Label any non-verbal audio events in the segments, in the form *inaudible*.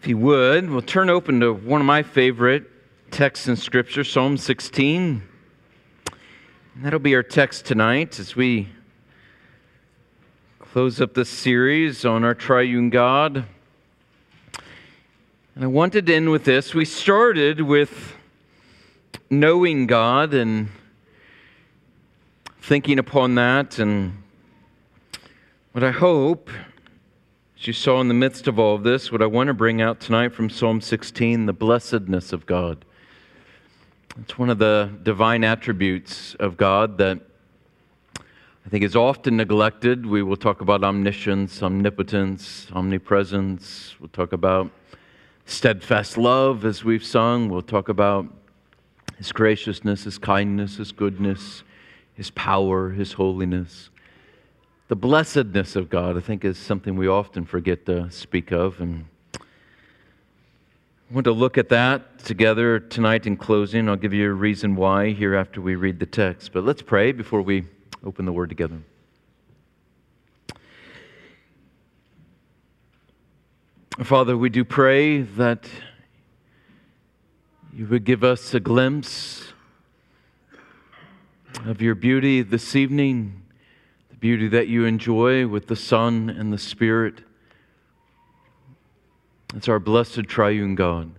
If you would, we'll turn open to one of my favorite texts in Scripture, Psalm 16. And that'll be our text tonight as we close up this series on our triune God. And I wanted to end with this. We started with knowing God and thinking upon that. And what I hope as you saw in the midst of all of this, what I want to bring out tonight from Psalm 16 the blessedness of God. It's one of the divine attributes of God that I think is often neglected. We will talk about omniscience, omnipotence, omnipresence. We'll talk about steadfast love as we've sung. We'll talk about His graciousness, His kindness, His goodness, His power, His holiness. The blessedness of God, I think, is something we often forget to speak of. And I want to look at that together tonight in closing. I'll give you a reason why here after we read the text. But let's pray before we open the word together. Father, we do pray that you would give us a glimpse of your beauty this evening beauty that you enjoy with the Son and the Spirit. It's our blessed triune God.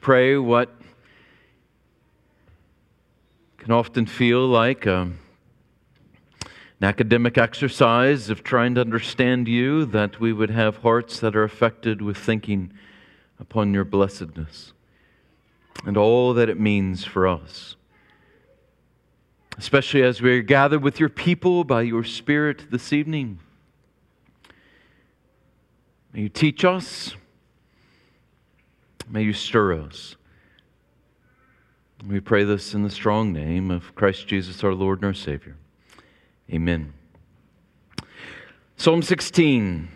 Pray what can often feel like a, um, an academic exercise of trying to understand you, that we would have hearts that are affected with thinking upon your blessedness and all that it means for us especially as we are gathered with your people by your Spirit this evening. May you teach us. May you stir us. We pray this in the strong name of Christ Jesus, our Lord and our Savior. Amen. Psalm 16.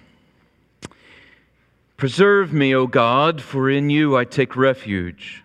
Preserve me, O God, for in you I take refuge.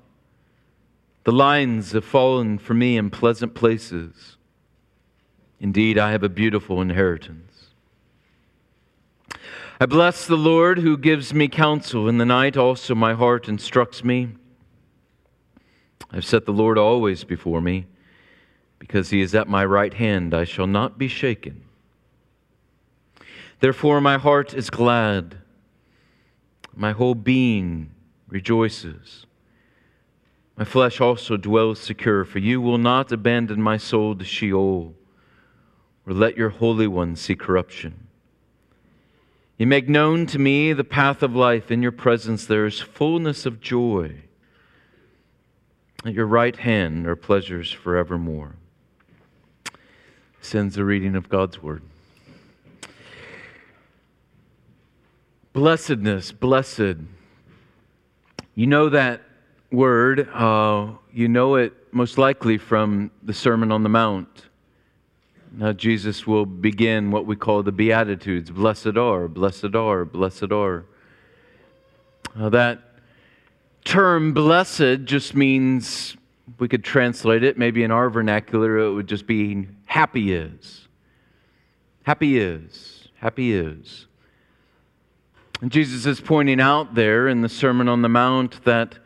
The lines have fallen for me in pleasant places. Indeed, I have a beautiful inheritance. I bless the Lord who gives me counsel. In the night also my heart instructs me. I've set the Lord always before me. Because he is at my right hand, I shall not be shaken. Therefore, my heart is glad, my whole being rejoices. My flesh also dwells secure, for you will not abandon my soul to Sheol, or let your Holy One see corruption. You make known to me the path of life. In your presence there is fullness of joy. At your right hand are pleasures forevermore. Sends the reading of God's word. Blessedness, blessed. You know that word, uh, you know it most likely from the Sermon on the Mount. Now, Jesus will begin what we call the Beatitudes Blessed are, blessed are, blessed are. Uh, that term blessed just means, we could translate it, maybe in our vernacular, it would just be happy is. Happy is. Happy is. And Jesus is pointing out there in the Sermon on the Mount that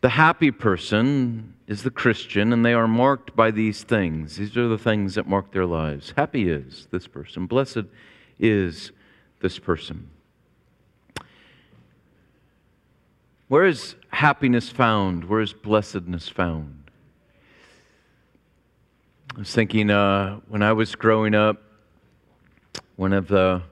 the happy person is the Christian, and they are marked by these things. These are the things that mark their lives. Happy is this person, blessed is this person. Where is happiness found? Where is blessedness found? I was thinking uh, when I was growing up, one of the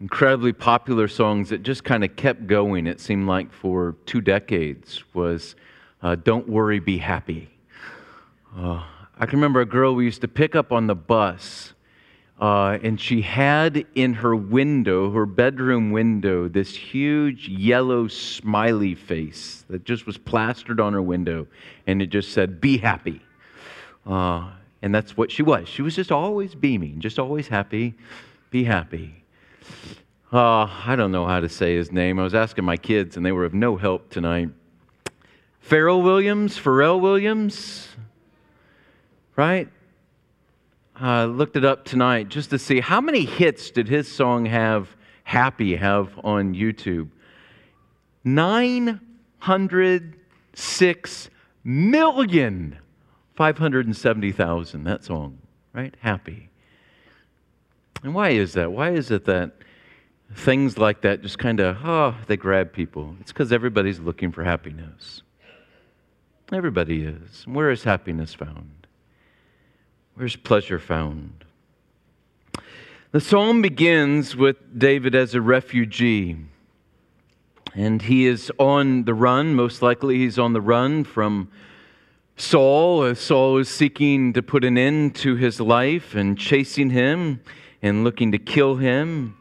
incredibly popular songs that just kind of kept going, it seemed like for two decades, was uh, Don't Worry, Be Happy. Uh, I can remember a girl we used to pick up on the bus Uh, and she had in her window, her bedroom window, this huge yellow smiley face that just was plastered on her window. And it just said, Be happy. Uh, and that's what she was. She was just always beaming, just always happy. Be happy. Uh, I don't know how to say his name. I was asking my kids, and they were of no help tonight. Pharrell Williams, Pharrell Williams, right? I looked it up tonight just to see how many hits did his song have, Happy, have on YouTube? 906 million 570,000, that song, right? Happy. And why is that? Why is it that things like that just kind of, oh, they grab people? It's because everybody's looking for happiness. Everybody is. Where is happiness found? Where's pleasure found? The psalm begins with David as a refugee. And he is on the run. Most likely, he's on the run from Saul. Saul is seeking to put an end to his life and chasing him and looking to kill him.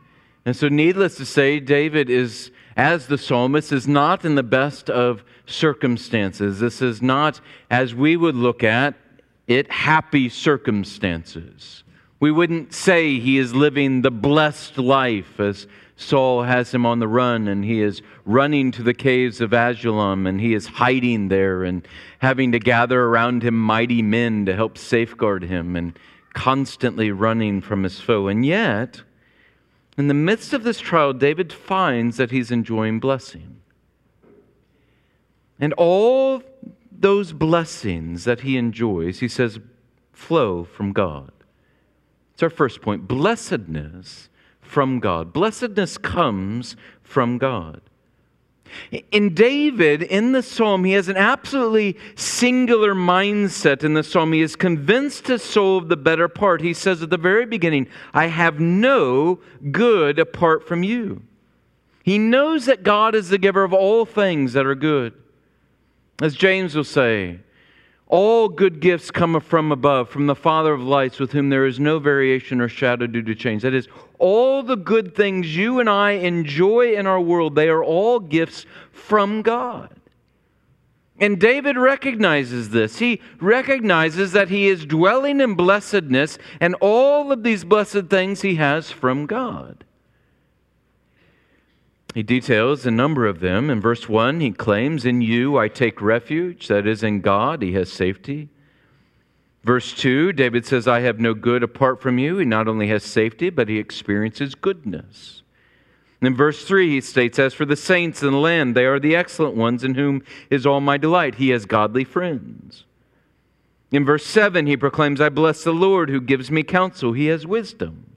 And so, needless to say, David is, as the psalmist, is not in the best of circumstances. This is not, as we would look at it, happy circumstances. We wouldn't say he is living the blessed life as Saul has him on the run and he is running to the caves of Adullam and he is hiding there and having to gather around him mighty men to help safeguard him and constantly running from his foe. And yet, in the midst of this trial, David finds that he's enjoying blessing. And all those blessings that he enjoys, he says, flow from God. It's our first point. Blessedness from God. Blessedness comes from God. In David, in the psalm, he has an absolutely singular mindset in the psalm. He is convinced his soul of the better part. He says at the very beginning, I have no good apart from you. He knows that God is the giver of all things that are good. As James will say, all good gifts come from above, from the Father of lights, with whom there is no variation or shadow due to change. That is, all the good things you and I enjoy in our world, they are all gifts from God. And David recognizes this. He recognizes that he is dwelling in blessedness, and all of these blessed things he has from God. He details a number of them. In verse 1, he claims, In you I take refuge, that is, in God, he has safety. Verse 2, David says, I have no good apart from you. He not only has safety, but he experiences goodness. And in verse 3, he states, As for the saints in the land, they are the excellent ones in whom is all my delight. He has godly friends. In verse 7, he proclaims, I bless the Lord who gives me counsel. He has wisdom.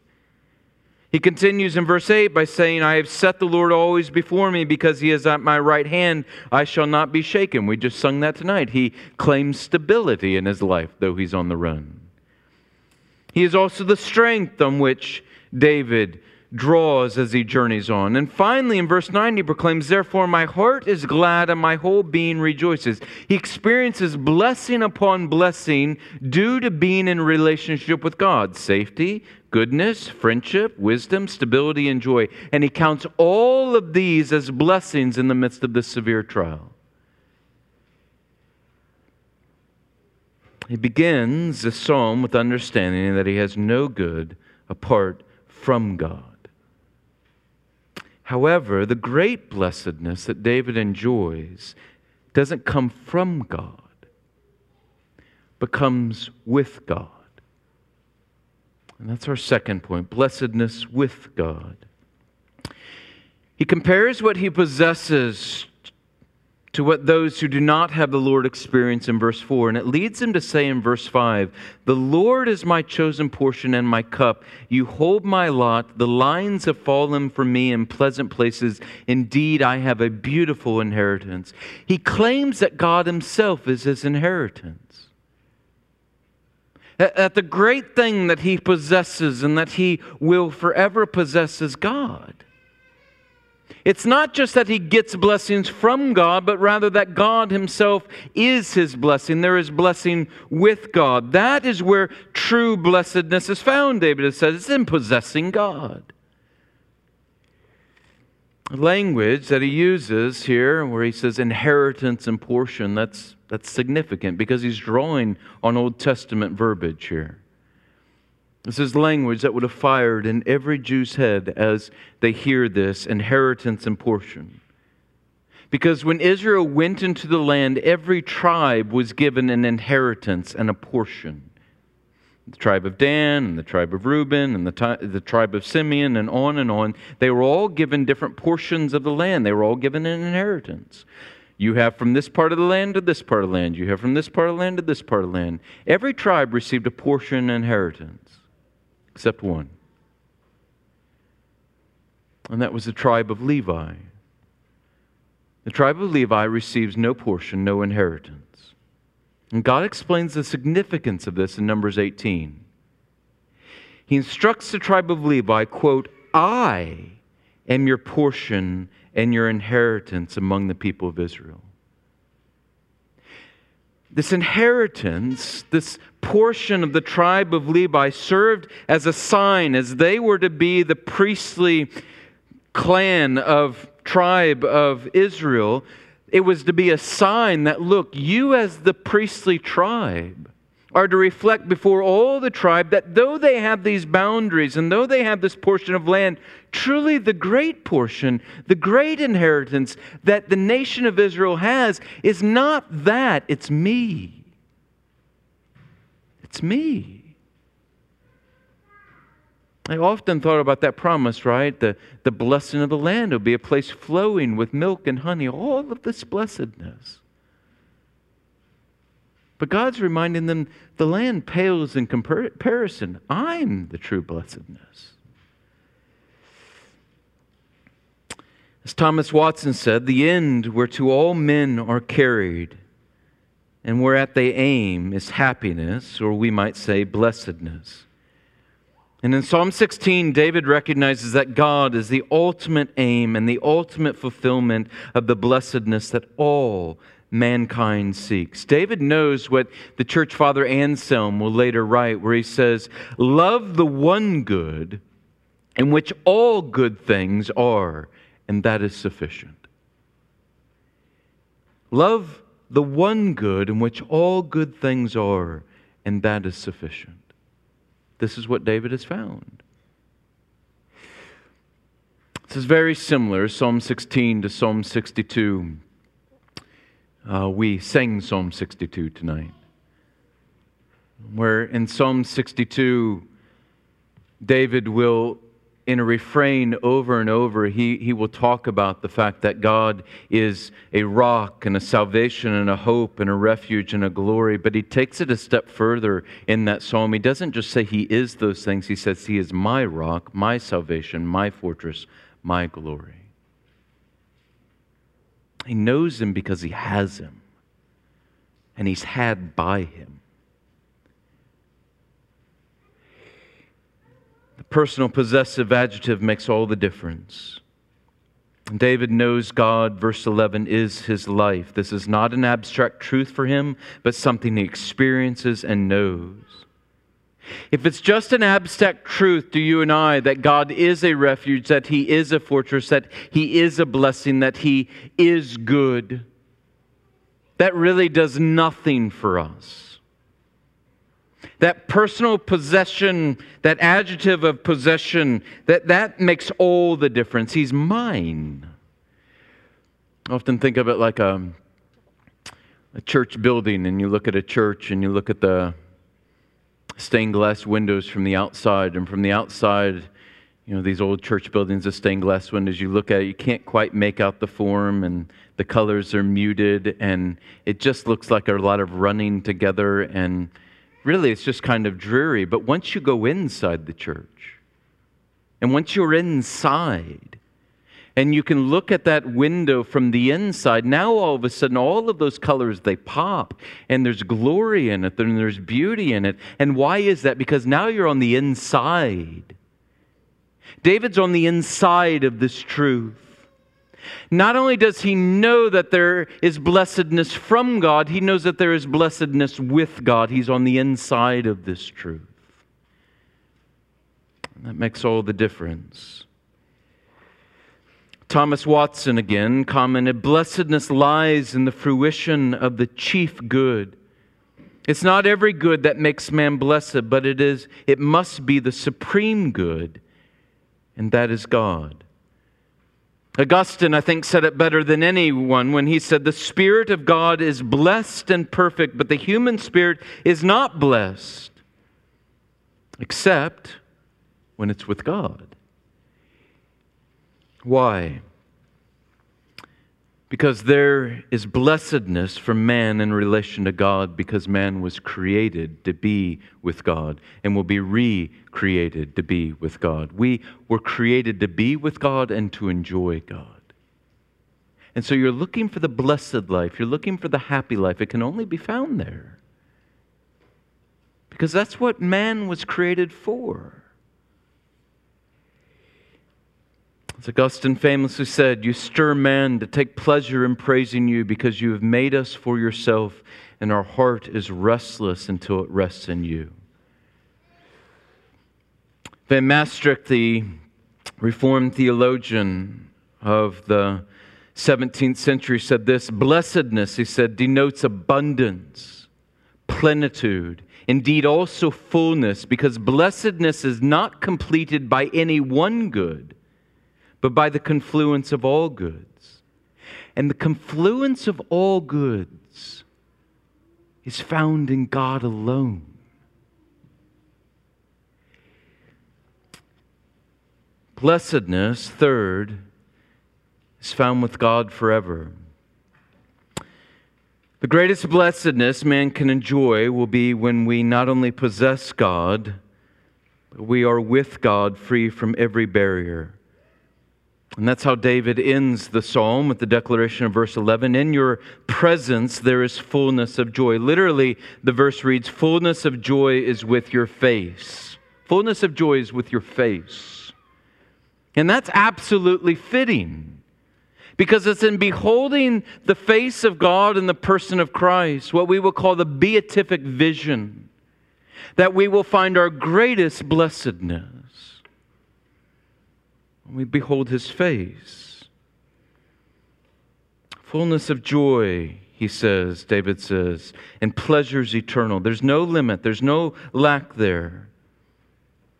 He continues in verse 8 by saying, I have set the Lord always before me because he is at my right hand. I shall not be shaken. We just sung that tonight. He claims stability in his life, though he's on the run. He is also the strength on which David draws as he journeys on. And finally, in verse 9, he proclaims, Therefore, my heart is glad and my whole being rejoices. He experiences blessing upon blessing due to being in relationship with God safety, goodness, friendship, wisdom, stability, and joy. And he counts all of these as blessings in the midst of this severe trial. He begins the psalm with understanding that he has no good apart from God. However, the great blessedness that David enjoys doesn't come from God, but comes with God. And that's our second point blessedness with God. He compares what he possesses to what those who do not have the Lord experience in verse 4. And it leads him to say in verse 5 The Lord is my chosen portion and my cup. You hold my lot. The lines have fallen for me in pleasant places. Indeed, I have a beautiful inheritance. He claims that God himself is his inheritance that the great thing that he possesses and that he will forever possess is God. It's not just that he gets blessings from God, but rather that God himself is his blessing. There is blessing with God. That is where true blessedness is found, David said. It's in possessing God. Language that he uses here, where he says inheritance and portion, that's, that's significant because he's drawing on Old Testament verbiage here. This is language that would have fired in every Jew's head as they hear this inheritance and portion. Because when Israel went into the land, every tribe was given an inheritance and a portion. The tribe of Dan, and the tribe of Reuben, and the, the tribe of Simeon, and on and on. They were all given different portions of the land. They were all given an inheritance. You have from this part of the land to this part of the land. You have from this part of the land to this part of the land. Every tribe received a portion inheritance except one. And that was the tribe of Levi. The tribe of Levi receives no portion, no inheritance. And God explains the significance of this in Numbers 18. He instructs the tribe of Levi, quote, I am your portion and your inheritance among the people of Israel. This inheritance, this portion of the tribe of Levi served as a sign, as they were to be the priestly clan of tribe of Israel. It was to be a sign that, look, you as the priestly tribe are to reflect before all the tribe that though they have these boundaries and though they have this portion of land, truly the great portion, the great inheritance that the nation of Israel has is not that, it's me. It's me. I often thought about that promise, right? The, the blessing of the land will be a place flowing with milk and honey, all of this blessedness. But God's reminding them the land pales in comparison. I'm the true blessedness. As Thomas Watson said, the end whereto all men are carried and whereat they aim is happiness, or we might say blessedness. And in Psalm 16, David recognizes that God is the ultimate aim and the ultimate fulfillment of the blessedness that all mankind seeks. David knows what the church father Anselm will later write, where he says, Love the one good in which all good things are, and that is sufficient. Love the one good in which all good things are, and that is sufficient. This is what David has found. This is very similar, Psalm 16 to Psalm 62. Uh, we sang Psalm 62 tonight, where in Psalm 62, David will in a refrain over and over, he, he will talk about the fact that God is a rock and a salvation and a hope and a refuge and a glory. But he takes it a step further in that psalm. He doesn't just say he is those things, he says he is my rock, my salvation, my fortress, my glory. He knows him because he has him, and he's had by him. The personal possessive adjective makes all the difference. David knows God, verse 11, is his life. This is not an abstract truth for him, but something he experiences and knows. If it's just an abstract truth to you and I that God is a refuge, that He is a fortress, that He is a blessing, that He is good, that really does nothing for us that personal possession, that adjective of possession, that, that makes all the difference. He's mine. I often think of it like a, a church building, and you look at a church and you look at the stained glass windows from the outside, and from the outside, you know, these old church buildings, the stained glass windows, you look at it, you can't quite make out the form, and the colors are muted, and it just looks like a lot of running together and really it's just kind of dreary. But once you go inside the church, and once you're inside, and you can look at that window from the inside, now all of a sudden, all of those colors they pop, and there's glory in it, and there's beauty in it. And why is that? Because now you're on the inside. David's on the inside of this truth. Not only does he know that there is blessedness from God, he knows that there is blessedness with God. He's on the inside of this truth. That makes all the difference. Thomas Watson again commented Blessedness lies in the fruition of the chief good. It's not every good that makes man blessed, but it is it must be the supreme good, and that is God. Augustine, I think, said it better than anyone when he said, The Spirit of God is blessed and perfect, but the human spirit is not blessed, except when it's with God. Why? Because there is blessedness for man in relation to God because man was created to be with God and will be recreated to be with God. We were created to be with God and to enjoy God. And so you're looking for the blessed life, you're looking for the happy life. It can only be found there. Because that's what man was created for. As Augustine famously said, You stir man to take pleasure in praising you because you have made us for yourself, and our heart is restless until it rests in you. Van Mastricht, the Reformed theologian of the 17th century, said this Blessedness, he said, denotes abundance, plenitude, indeed also fullness, because blessedness is not completed by any one good but by the confluence of all goods. And the confluence of all goods is found in God alone. Blessedness, third, is found with God forever. The greatest blessedness man can enjoy will be when we not only possess God, but we are with God free from every barrier. And that's how David ends the psalm with the declaration of verse 11 In your presence there is fullness of joy. Literally, the verse reads, Fullness of joy is with your face. Fullness of joy is with your face. And that's absolutely fitting because it's in beholding the face of God in the person of Christ, what we will call the beatific vision, that we will find our greatest blessedness we behold his face. Fullness of joy, he says, David says, and pleasures eternal. There's no limit, there's no lack there.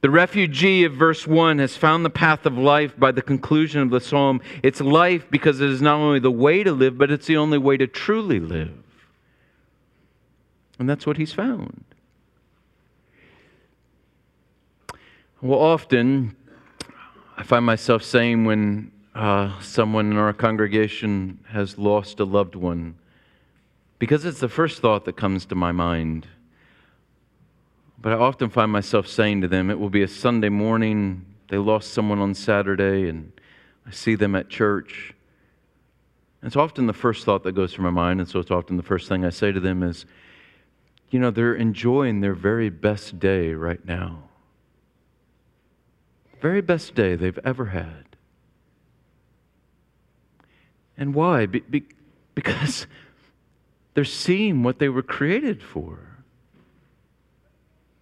The refugee of verse 1 has found the path of life by the conclusion of the psalm. It's life because it is not only the way to live, but it's the only way to truly live. And that's what he's found. Well, often I find myself saying when uh, someone in our congregation has lost a loved one, because it's the first thought that comes to my mind. But I often find myself saying to them, it will be a Sunday morning, they lost someone on Saturday, and I see them at church. And it's often the first thought that goes through my mind, and so it's often the first thing I say to them is, you know, they're enjoying their very best day right now very best day they've ever had. And why? Be, be, because *laughs* they're seeing what they were created for.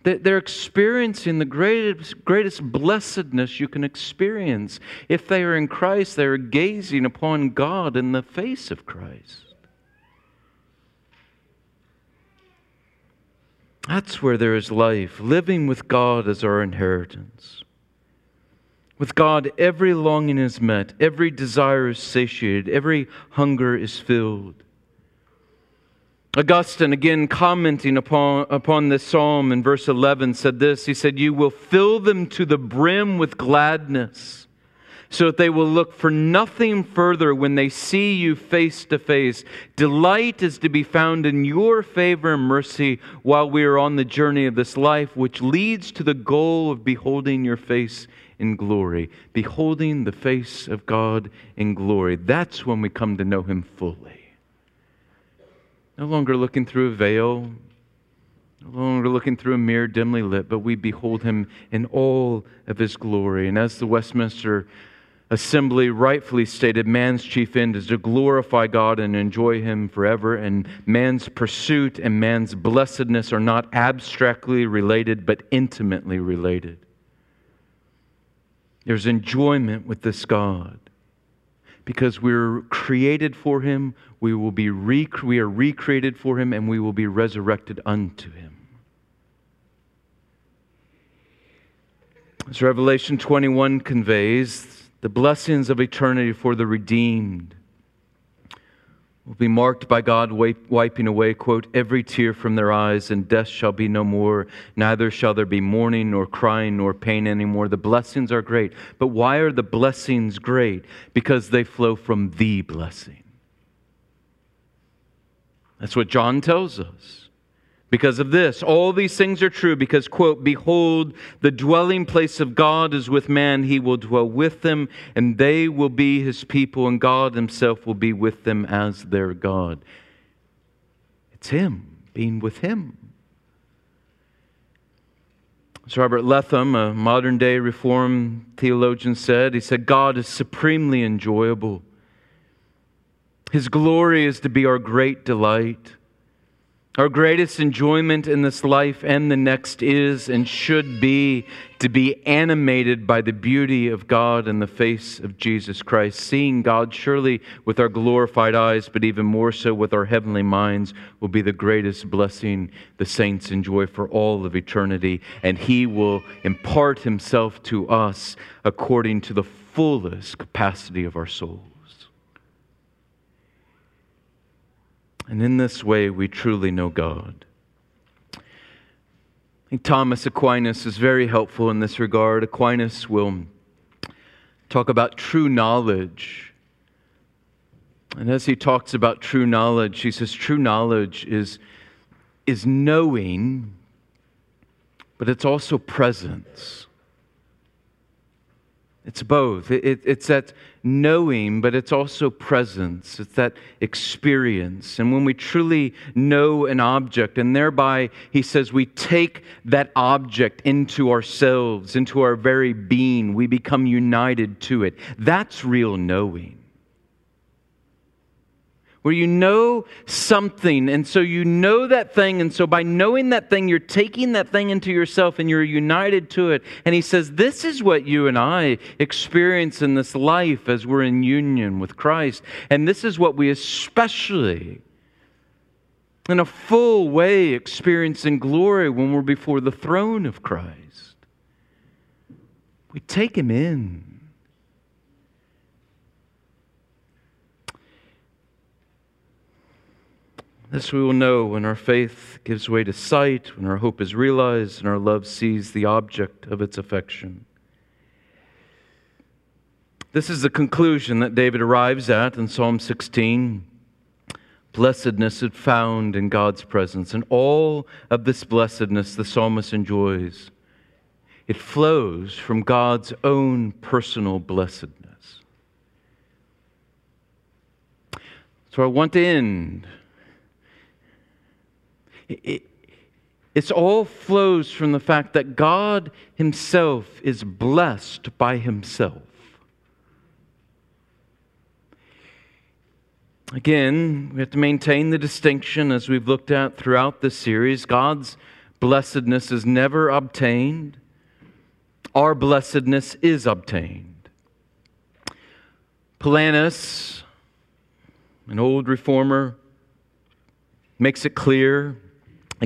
They're experiencing the greatest, greatest blessedness you can experience. If they are in Christ, they are gazing upon God in the face of Christ. That's where there is life, living with God as our inheritance. With God, every longing is met, every desire is satiated, every hunger is filled. Augustine, again commenting upon, upon this psalm in verse 11, said this He said, You will fill them to the brim with gladness, so that they will look for nothing further when they see you face to face. Delight is to be found in your favor and mercy while we are on the journey of this life, which leads to the goal of beholding your face in glory, beholding the face of God in glory. That's when we come to know Him fully. No longer looking through a veil, no longer looking through a mirror dimly lit, but we behold Him in all of His glory. And as the Westminster assembly rightfully stated man's chief end is to glorify God and enjoy Him forever, and man's pursuit and man's blessedness are not abstractly related, but intimately related. There's enjoyment with this God. Because we're created for Him, we, will be rec- we are recreated for Him, and we will be resurrected unto Him. As Revelation 21 conveys, the blessings of eternity for the redeemed will be marked by God wiping away, quote, every tear from their eyes, and death shall be no more. Neither shall there be mourning, nor crying, nor pain anymore. The blessings are great. But why are the blessings great? Because they flow from the blessing. That's what John tells us because of this. All these things are true because, quote, Behold, the dwelling place of God is with man. He will dwell with them, and they will be his people, and God himself will be with them as their God. It's him, being with him. As Robert Letham, a modern day Reformed theologian, said, he said, God is supremely enjoyable. His glory is to be our great delight. Our greatest enjoyment in this life and the next is and should be to be animated by the beauty of God in the face of Jesus Christ. Seeing God surely with our glorified eyes, but even more so with our heavenly minds, will be the greatest blessing the saints enjoy for all of eternity. And He will impart Himself to us according to the fullest capacity of our soul. And in this way, we truly know God. I think Thomas Aquinas is very helpful in this regard. Aquinas will talk about true knowledge. And as he talks about true knowledge, he says true knowledge is, is knowing, but it's also presence. It's both. It, it, it's that knowing, but it's also presence. It's that experience. And when we truly know an object, and thereby, he says, we take that object into ourselves, into our very being, we become united to it. That's real knowing where you know something, and so you know that thing, and so by knowing that thing, you're taking that thing into yourself and you're united to it. And he says, This is what you and I experience in this life as we're in union with Christ. And this is what we especially, in a full way, experience in glory when we're before the throne of Christ. We take him in. This we will know when our faith gives way to sight, when our hope is realized, and our love sees the object of its affection. This is the conclusion that David arrives at in Psalm 16. Blessedness is found in God's presence, and all of this blessedness the psalmist enjoys. It flows from God's own personal blessedness. So I want to end it, it's all flows from the fact that God Himself is blessed by Himself. Again, we have to maintain the distinction as we've looked at throughout this series. God's blessedness is never obtained, our blessedness is obtained. Polanus, an old reformer, makes it clear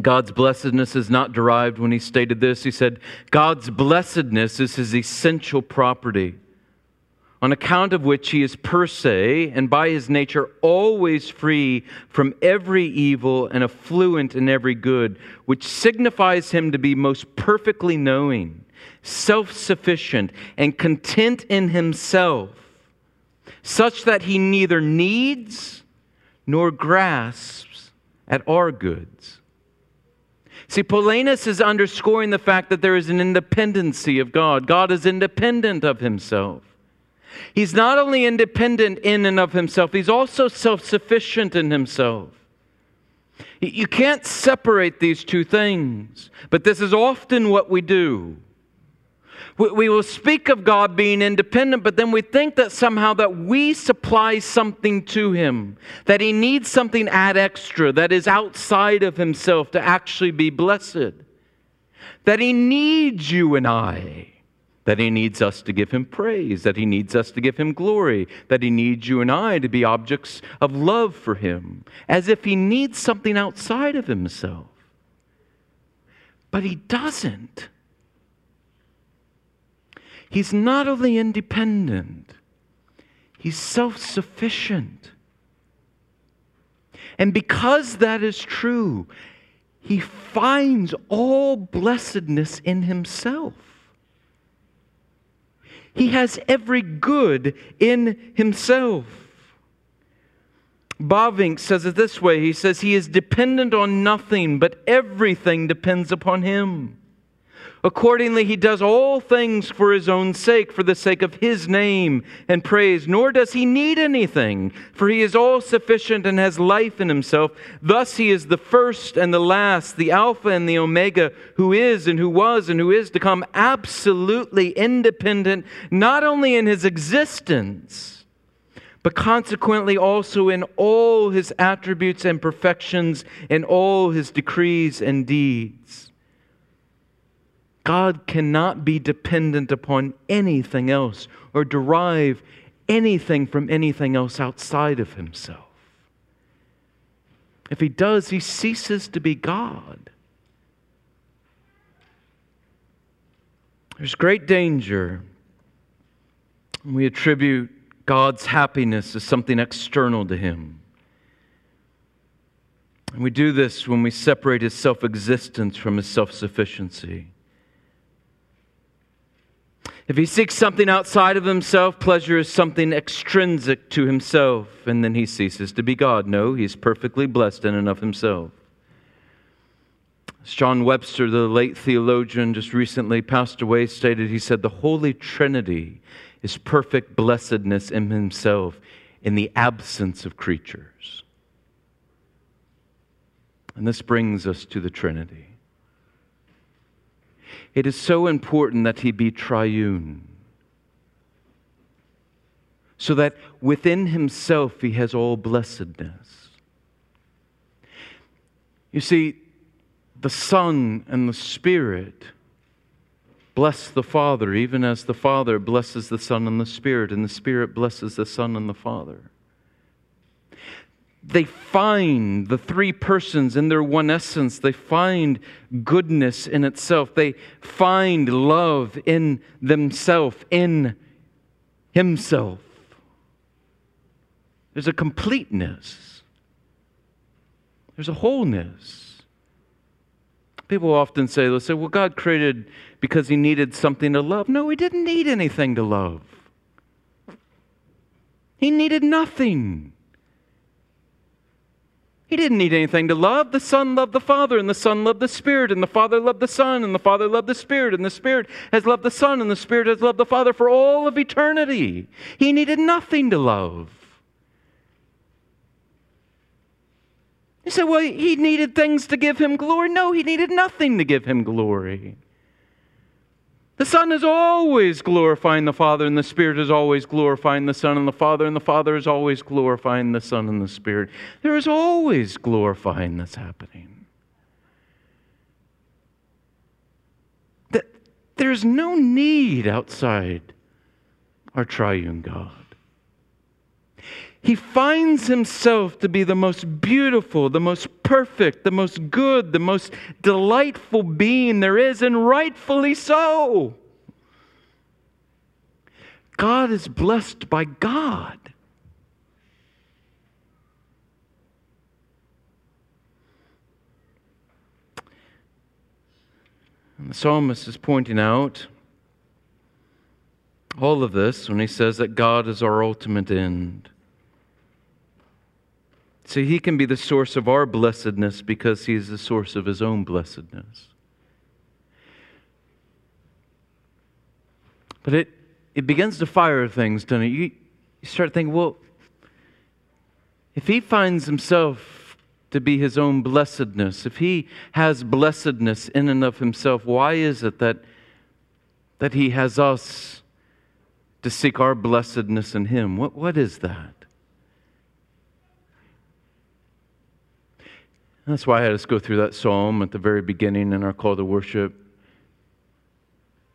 God's blessedness is not derived when he stated this. He said, God's blessedness is his essential property, on account of which he is per se and by his nature always free from every evil and affluent in every good, which signifies him to be most perfectly knowing, self sufficient, and content in himself, such that he neither needs nor grasps at our goods. See, Polanus is underscoring the fact that there is an independency of God. God is independent of himself. He's not only independent in and of himself, he's also self sufficient in himself. You can't separate these two things, but this is often what we do. We, will speak of God being independent, but then we think that somehow that we supply something to him, that he needs something ad extra that is outside of himself to actually be blessed. That he needs you and I that he needs us to give him praise, that he needs us to give him glory, that he needs you and I to be objects of love for him, as if he needs something outside of himself. But he doesn't. He's not only independent, he's self sufficient. And because that is true, he finds all blessedness in himself. He has every good in himself. Bavinck says it this way He says, He is dependent on nothing, but everything depends upon Him. Accordingly, he does all things for his own sake, for the sake of his name and praise, nor does he need anything, for he is all sufficient and has life in himself. Thus, he is the first and the last, the Alpha and the Omega, who is and who was and who is to come, absolutely independent, not only in his existence, but consequently also in all his attributes and perfections, in all his decrees and deeds. God cannot be dependent upon anything else or derive anything from anything else outside of himself. If he does, he ceases to be God. There's great danger when we attribute God's happiness as something external to him. And we do this when we separate his self existence from his self sufficiency. If he seeks something outside of himself, pleasure is something extrinsic to himself, and then he ceases to be God. No, he's perfectly blessed in and of himself. As John Webster, the late theologian, just recently passed away, stated, he said, The Holy Trinity is perfect blessedness in himself in the absence of creatures. And this brings us to the Trinity. It is so important that he be triune. So that within himself he has all blessedness. You see, the Son and the Spirit bless the Father, even as the Father blesses the Son and the Spirit, and the Spirit blesses the Son and the Father they find the three persons in their one essence. They find goodness in itself. They find love in themselves, in Himself. There's a completeness, there's a wholeness. People often say, they'll say, well, God created because He needed something to love. No, He didn't need anything to love, He needed nothing. He didn't need anything to love. The Son loved the Father, and the Son loved the Spirit, and the Father loved the Son, and the Father loved the Spirit, and the Spirit has loved the Son, and the Spirit has loved the Father for all of eternity. He needed nothing to love. You say, well, he needed things to give him glory. No, he needed nothing to give him glory. The Son is always glorifying the Father, and the Spirit is always glorifying the Son and the Father, and the Father is always glorifying the Son and the Spirit. There is always glorifying that's happening. That there's no need outside our triune God. He finds himself to be the most beautiful, the most perfect, the most good, the most delightful being there is, and rightfully so. God is blessed by God. And the psalmist is pointing out all of this when he says that God is our ultimate end. See, he can be the source of our blessedness because he is the source of his own blessedness. But it, it begins to fire things, doesn't it? You, you start thinking, well, if he finds himself to be his own blessedness, if he has blessedness in and of himself, why is it that that He has us to seek our blessedness in Him. What, what is that? That's why I had us go through that psalm at the very beginning in our call to worship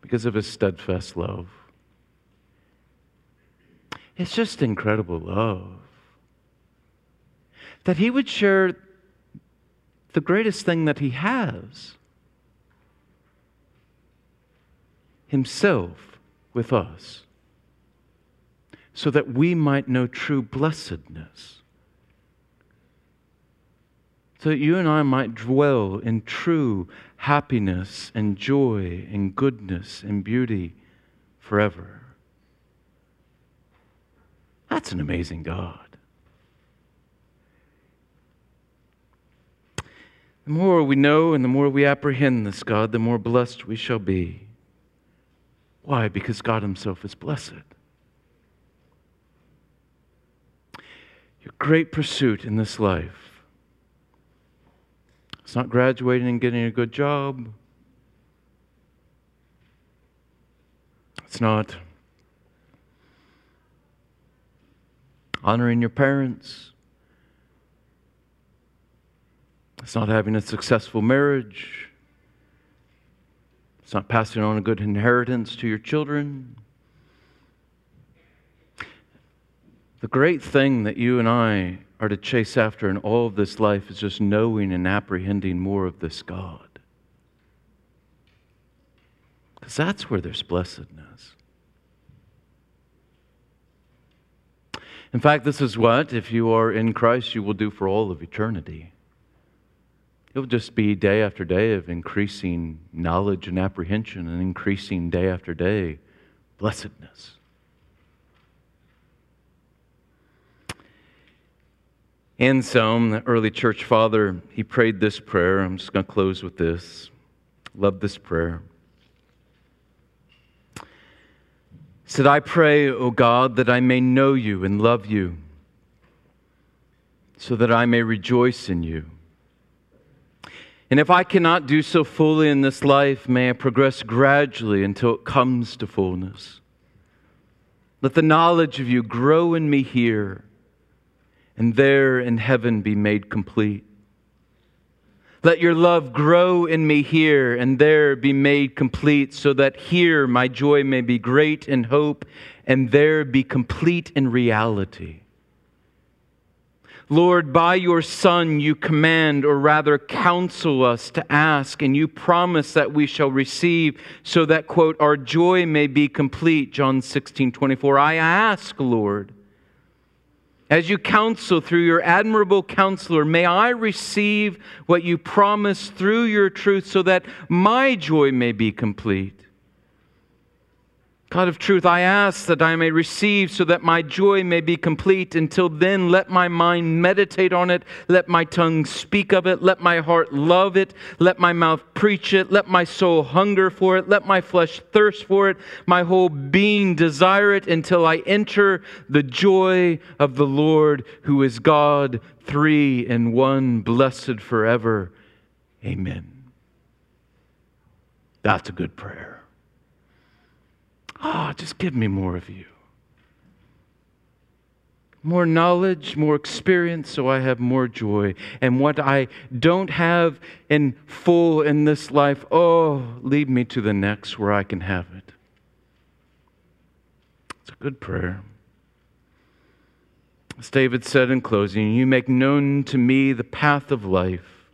because of His steadfast love. It's just incredible love. That He would share the greatest thing that He has Himself with us so that we might know true blessedness. So that you and I might dwell in true happiness and joy and goodness and beauty forever. That's an amazing God. The more we know and the more we apprehend this God, the more blessed we shall be. Why? Because God Himself is blessed. Your great pursuit in this life. It's not graduating and getting a good job. It's not honoring your parents. It's not having a successful marriage. It's not passing on a good inheritance to your children. The great thing that you and I are to chase after in all of this life is just knowing and apprehending more of this God. Because that's where there's blessedness. In fact, this is what, if you are in Christ, you will do for all of eternity. It'll just be day after day of increasing knowledge and apprehension and increasing day after day blessedness. Anselm, the early church father, he prayed this prayer. I'm just going to close with this. Love this prayer. He said, I pray, O God, that I may know you and love you, so that I may rejoice in you and if I cannot do so fully in this life, may I progress gradually until it comes to fullness. Let the knowledge of you grow in me here, and there in heaven be made complete. Let your love grow in me here and there be made complete, so that here my joy may be great in hope and there be complete in reality. Lord, by your Son, you command, or rather counsel us to ask, and you promise that we shall receive, so that, quote, our joy may be complete. John 16, 24. I ask, Lord, as you counsel through your admirable counselor, may I receive what you promise through your truth, so that my joy may be complete. God of truth, I ask that I may receive so that my joy may be complete. Until then, let my mind meditate on it. Let my tongue speak of it. Let my heart love it. Let my mouth preach it. Let my soul hunger for it. Let my flesh thirst for it. My whole being desire it until I enter the joy of the Lord, who is God, three in one, blessed forever. Amen. That's a good prayer. Ah, oh, just give me more of you. More knowledge, more experience, so I have more joy. And what I don't have in full in this life, oh, lead me to the next where I can have it. It's a good prayer. As David said in closing, You make known to me the path of life.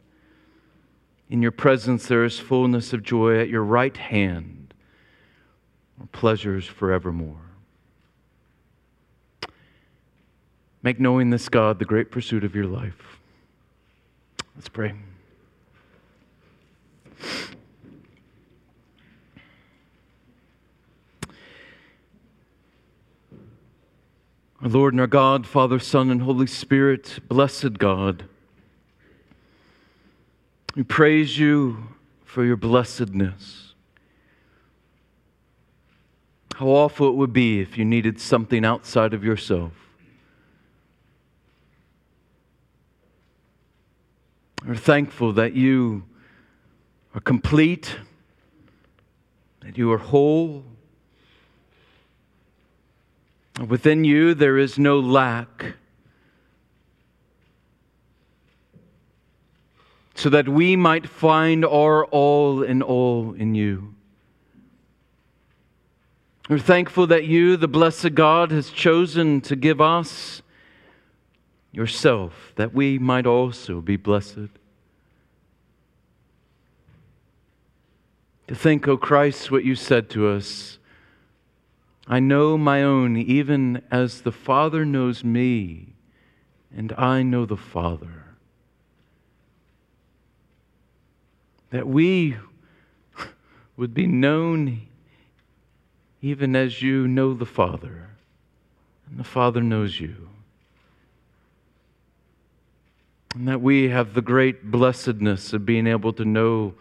In your presence there is fullness of joy at your right hand pleasures forevermore. Make knowing this God the great pursuit of your life. Let's pray. Our Lord and our God, Father, Son, and Holy Spirit, blessed God, we praise you for your blessedness. How awful it would be if you needed something outside of yourself. We're thankful that you are complete that you are whole. Within you, there is no lack. So that we might find our all in all in you. We're thankful that you, the blessed God, has chosen to give us yourself, that we might also be blessed. To think, O oh Christ, what you said to us I know my own, even as the Father knows me, and I know the Father. That we *laughs* would be known even as you know the Father, and the Father knows you. And that we have the great blessedness of being able to know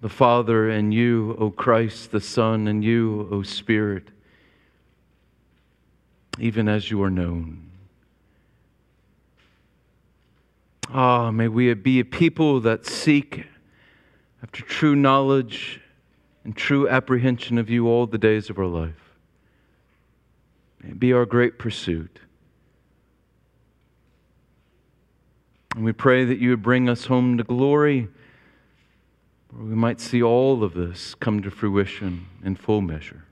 the Father and you, O Christ, the Son, and you, O Spirit, even as you are known. Ah, may we be a people that seek after true knowledge and true apprehension of you all the days of our life. May it be our great pursuit. And we pray that you would bring us home to glory, where we might see all of this come to fruition in full measure.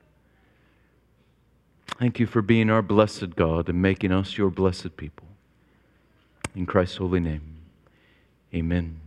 Thank you for being our blessed God and making us your blessed people. In Christ's holy name, amen.